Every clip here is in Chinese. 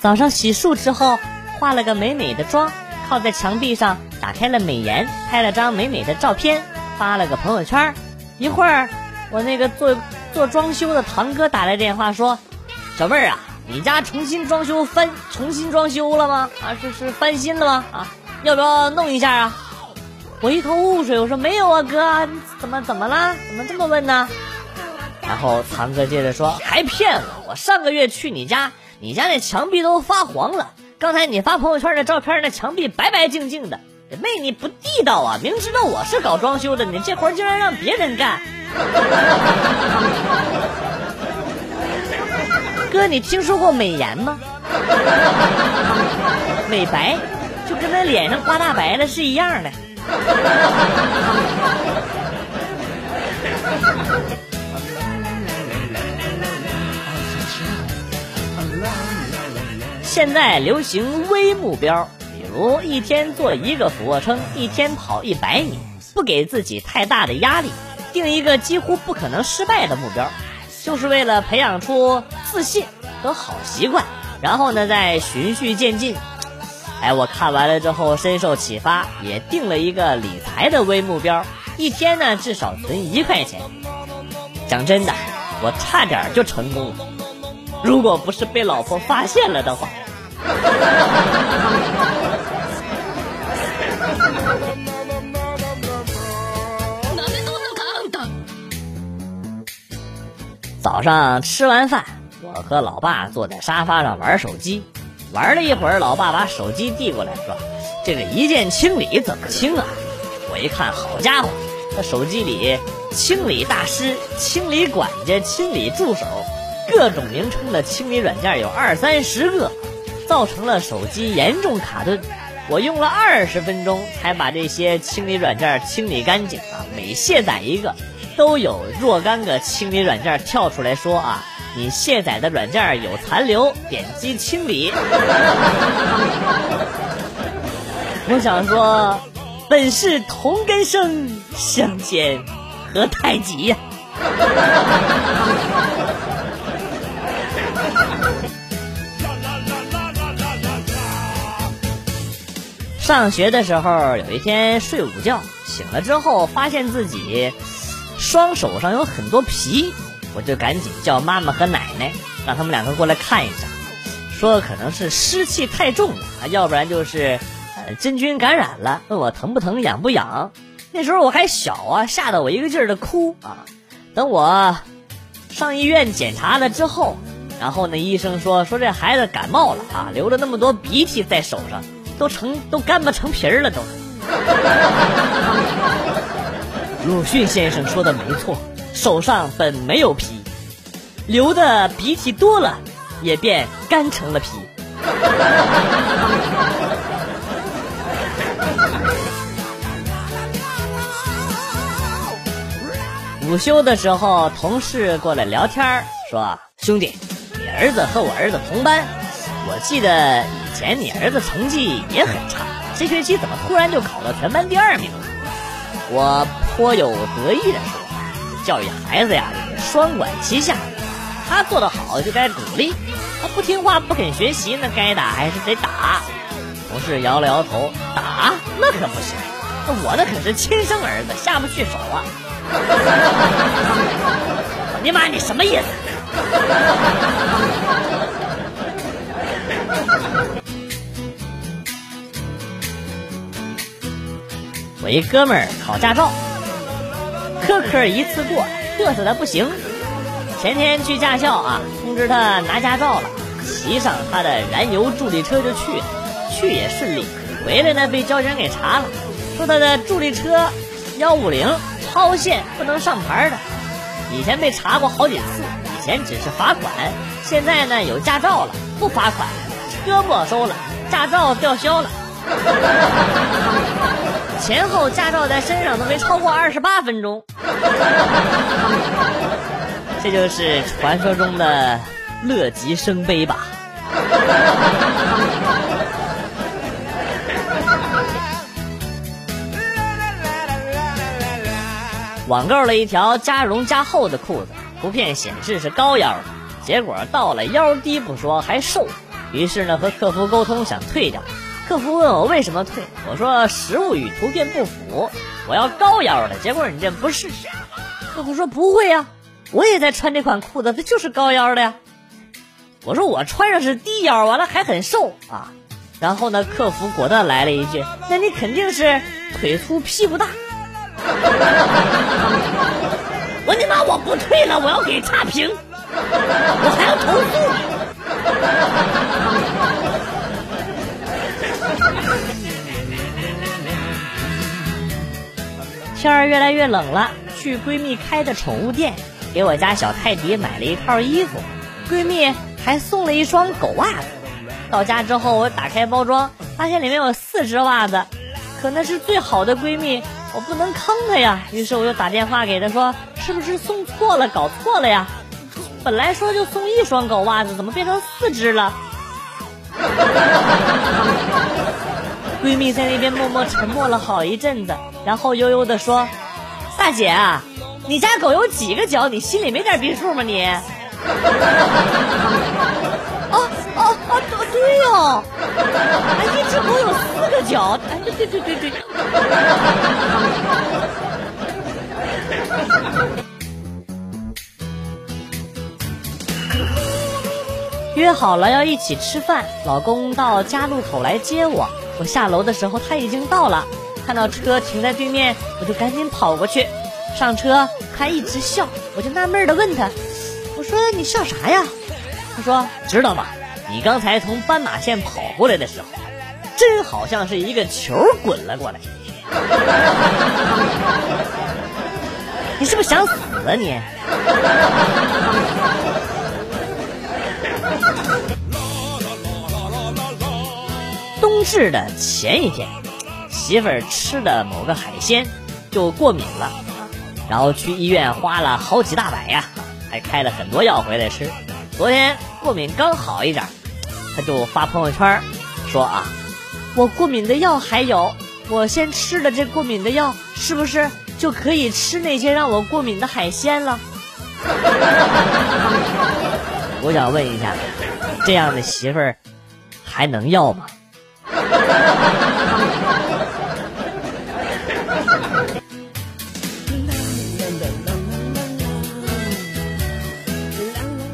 早上洗漱之后，化了个美美的妆，靠在墙壁上打开了美颜，拍了张美美的照片，发了个朋友圈。一会儿，我那个做做装修的堂哥打来电话说：“小妹儿啊，你家重新装修翻重新装修了吗？啊，是是翻新了吗？啊，要不要弄一下啊？”我一头雾水，我说：“没有啊，哥，怎么怎么了？怎么这么问呢？”然后堂哥接着说：“还骗我！我上个月去你家。”你家那墙壁都发黄了，刚才你发朋友圈的照片，那墙壁白白净净的，妹你不地道啊！明知道我是搞装修的，你这活竟然让别人干。哥，你听说过美颜吗？美白就跟那脸上刮大白了是一样的。现在流行微目标，比如一天做一个俯卧撑，一天跑一百米，不给自己太大的压力，定一个几乎不可能失败的目标，就是为了培养出自信和好习惯，然后呢再循序渐进。哎，我看完了之后深受启发，也定了一个理财的微目标，一天呢至少存一块钱。讲真的，我差点就成功了，如果不是被老婆发现了的话。早上吃完饭，我和老爸坐在沙发上玩手机，玩了一会儿，老爸把手机递过来，说：“这个一键清理怎么清啊？”我一看，好家伙，他手机里清理大师、清理管家、清理助手，各种名称的清理软件有二三十个。造成了手机严重卡顿，我用了二十分钟才把这些清理软件清理干净啊！每卸载一个，都有若干个清理软件跳出来说啊，你卸载的软件有残留，点击清理。我想说，本是同根生，相煎何太急呀！上学的时候，有一天睡午觉，醒了之后发现自己双手上有很多皮，我就赶紧叫妈妈和奶奶，让他们两个过来看一下，说可能是湿气太重了，要不然就是呃真菌感染了，问我疼不疼、痒不痒。那时候我还小啊，吓得我一个劲儿的哭啊。等我上医院检查了之后，然后呢医生说说这孩子感冒了啊，流了那么多鼻涕在手上。都成都干巴成皮儿了都。鲁迅先生说的没错，手上本没有皮，流的鼻涕多了，也便干成了皮。午休的时候，同事过来聊天说：“兄弟，你儿子和我儿子同班，我记得。”前你儿子成绩也很差，这学期怎么突然就考到全班第二名？我颇有得意的说：“教育孩子呀，双管齐下，他做得好就该鼓励，他不听话不肯学习，那该打还是得打。”同事摇了摇头：“打那可不行，那我那可是亲生儿子，下不去手啊！” 你妈，你什么意思？我一哥们儿考驾照，科科一次过，嘚瑟的不行。前天去驾校啊，通知他拿驾照了，骑上他的燃油助力车就去了，去也顺利。回来呢，被交警给查了，说他的助力车幺五零超限不能上牌的。以前被查过好几次，以前只是罚款，现在呢有驾照了，不罚款，车没收了，驾照吊销了。前后驾照在身上都没超过二十八分钟，这就是传说中的乐极生悲吧。网购了一条加绒加厚的裤子，图片显示是高腰的，结果到了腰低不说，还瘦，于是呢，和客服沟通想退掉。客服问我为什么退，我说实物与图片不符，我要高腰的。结果你这不是。客服说不会呀，我也在穿这款裤子，它就是高腰的呀。我说我穿上是低腰，完了还很瘦啊。然后呢，客服果断来了一句：“那你肯定是腿粗屁股大。”我你妈我不退了，我要给差评，我还要投诉天儿越来越冷了，去闺蜜开的宠物店，给我家小泰迪买了一套衣服，闺蜜还送了一双狗袜子。到家之后，我打开包装，发现里面有四只袜子，可那是最好的闺蜜，我不能坑她呀。于是我又打电话给她说：“是不是送错了，搞错了呀？本来说就送一双狗袜子，怎么变成四只了？”闺蜜在那边默默沉默了好一阵子，然后悠悠地说：“大姐啊，你家狗有几个脚？你心里没点逼数吗？你？” 哦哦哦，对哟，一只狗有四个脚，哎，对对对对对。约好了要一起吃饭，老公到家路口来接我。我下楼的时候他已经到了，看到车停在对面，我就赶紧跑过去。上车，他一直笑，我就纳闷的问他：“我说你笑啥呀？”他说：“知道吗？你刚才从斑马线跑过来的时候，真好像是一个球滚了过来。你是不是想死啊你？”冬至的前一天，媳妇儿吃的某个海鲜就过敏了，然后去医院花了好几大百呀，还开了很多药回来吃。昨天过敏刚好一点，他就发朋友圈说啊，我过敏的药还有，我先吃了这过敏的药，是不是就可以吃那些让我过敏的海鲜了？我想问一下，这样的媳妇儿还能要吗？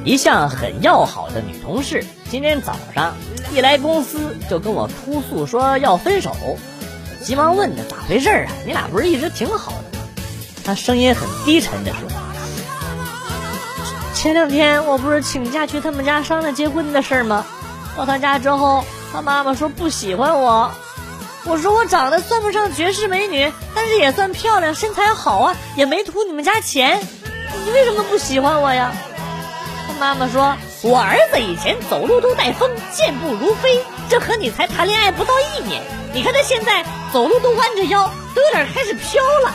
一向很要好的女同事，今天早上一来公司就跟我哭诉说要分手，急忙问她咋回事啊？你俩不是一直挺好的吗？她声音很低沉的说：“前两天我不是请假去他们家商量结婚的事吗？到他家之后，他妈妈说不喜欢我。我说我长得算不上绝世美女，但是也算漂亮，身材好啊，也没图你们家钱，你为什么不喜欢我呀？”妈妈说：“我儿子以前走路都带风，健步如飞，这和你才谈恋爱不到一年，你看他现在走路都弯着腰，都有点开始飘了。”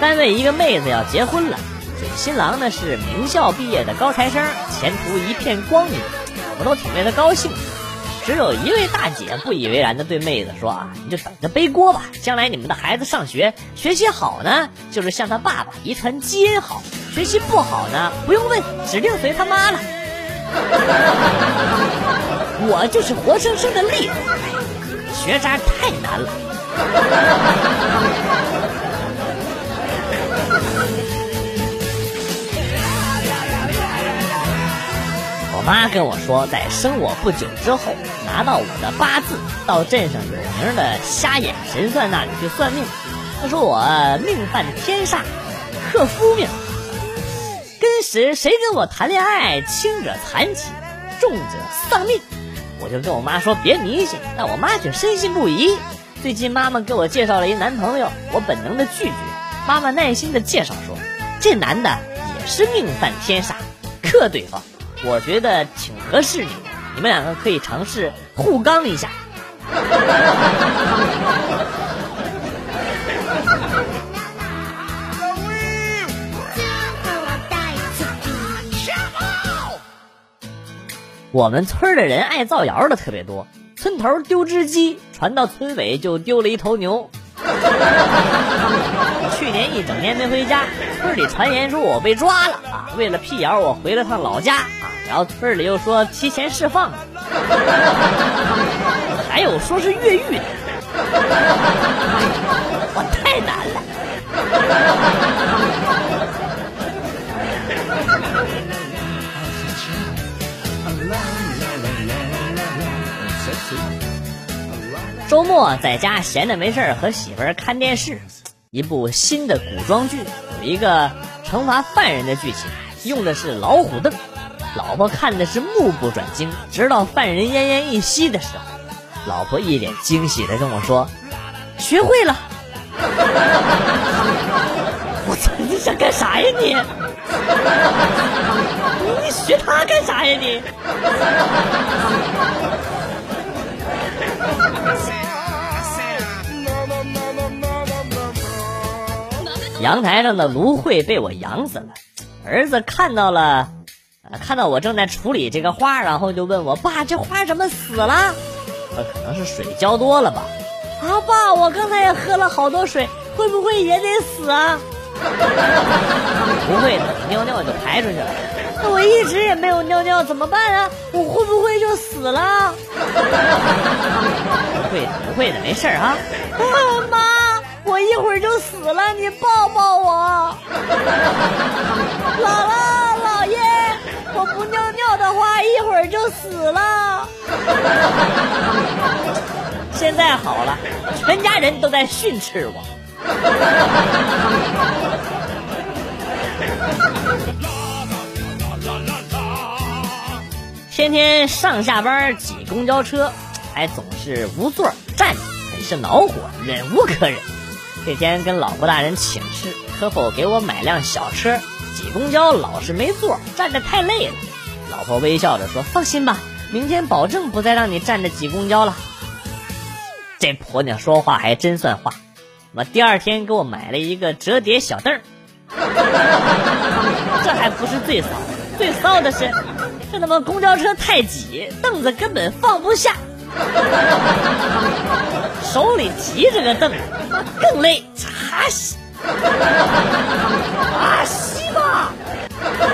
单位一个妹子要结婚了，新郎呢是名校毕业的高材生，前途一片光明，我都挺为他高兴。只有一位大姐不以为然的对妹子说：“啊，你就等着背锅吧，将来你们的孩子上学学习好呢，就是像他爸爸遗传基因好；学习不好呢，不用问，指定随他妈了。我就是活生生的例子，学渣太难了。”妈跟我说，在生我不久之后，拿到我的八字，到镇上有名的瞎眼神算那里去算命。他说我命犯天煞，克夫命，跟谁谁跟我谈恋爱，轻者残疾，重者丧命。我就跟我妈说别迷信，但我妈却深信不疑。最近妈妈给我介绍了一男朋友，我本能的拒绝。妈妈耐心的介绍说，这男的也是命犯天煞，克对方。我觉得挺合适你，你们两个可以尝试互刚一下。我们村的人爱造谣的特别多，村头丢只鸡，传到村尾就丢了一头牛。去年一整年没回家，村里传言说我被抓了啊！为了辟谣，我回了趟老家，然后村里又说提前释放，还有说是越狱的，我太难了。周末在家闲着没事和媳妇儿看电视，一部新的古装剧，有一个惩罚犯人的剧情，用的是老虎凳。老婆看的是目不转睛，直到犯人奄奄一息的时候，老婆一脸惊喜的跟我说：“学会了。”我操！你想干啥呀你？你学他干啥呀你？阳台上的芦荟被我养死了，儿子看到了，看到我正在处理这个花，然后就问我爸：“这花怎么死了？”可能是水浇多了吧。啊，爸，我刚才也喝了好多水，会不会也得死啊？不会的，尿尿就排出去了。那我一直也没有尿尿，怎么办啊？我会不会就死了？不会的，不会的，没事啊。妈。我一会儿就死了，你抱抱我。姥姥、姥爷，我不尿尿的话，一会儿就死了。现在好了，全家人都在训斥我。天天上下班挤公交车，还总是无座站着，很是恼火，忍无可忍。这天跟老婆大人请示，可否给我买辆小车？挤公交老是没座，站着太累了。老婆微笑着说：“放心吧，明天保证不再让你站着挤公交了。”这婆娘说话还真算话，我第二天给我买了一个折叠小凳儿 这还不是最骚，最骚的是，这他妈公交车太挤，凳子根本放不下。手里提着个凳，更累，擦西，啊西。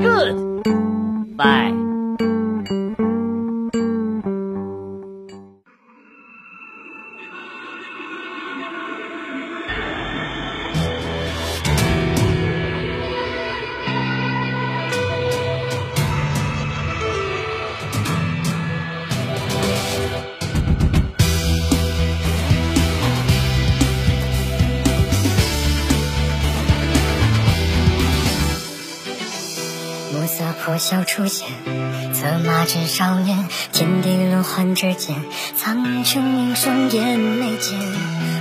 Good. Bye. 笑出现，策马致少年，天地轮换之间，苍穹映双眼眉间，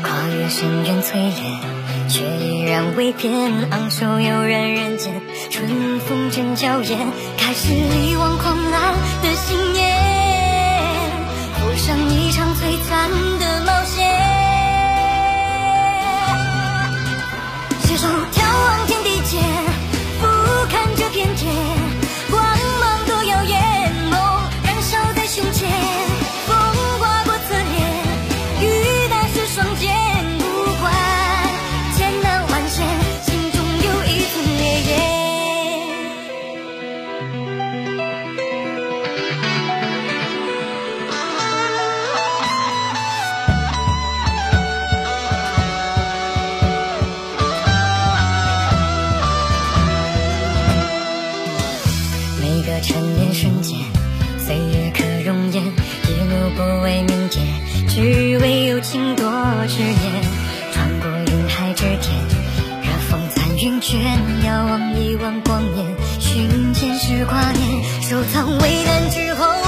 跨越深渊淬炼，却依然未变。昂首悠然人间，春风正娇艳，开始力挽狂澜的信念，赴上一场璀璨挂念收藏为难之后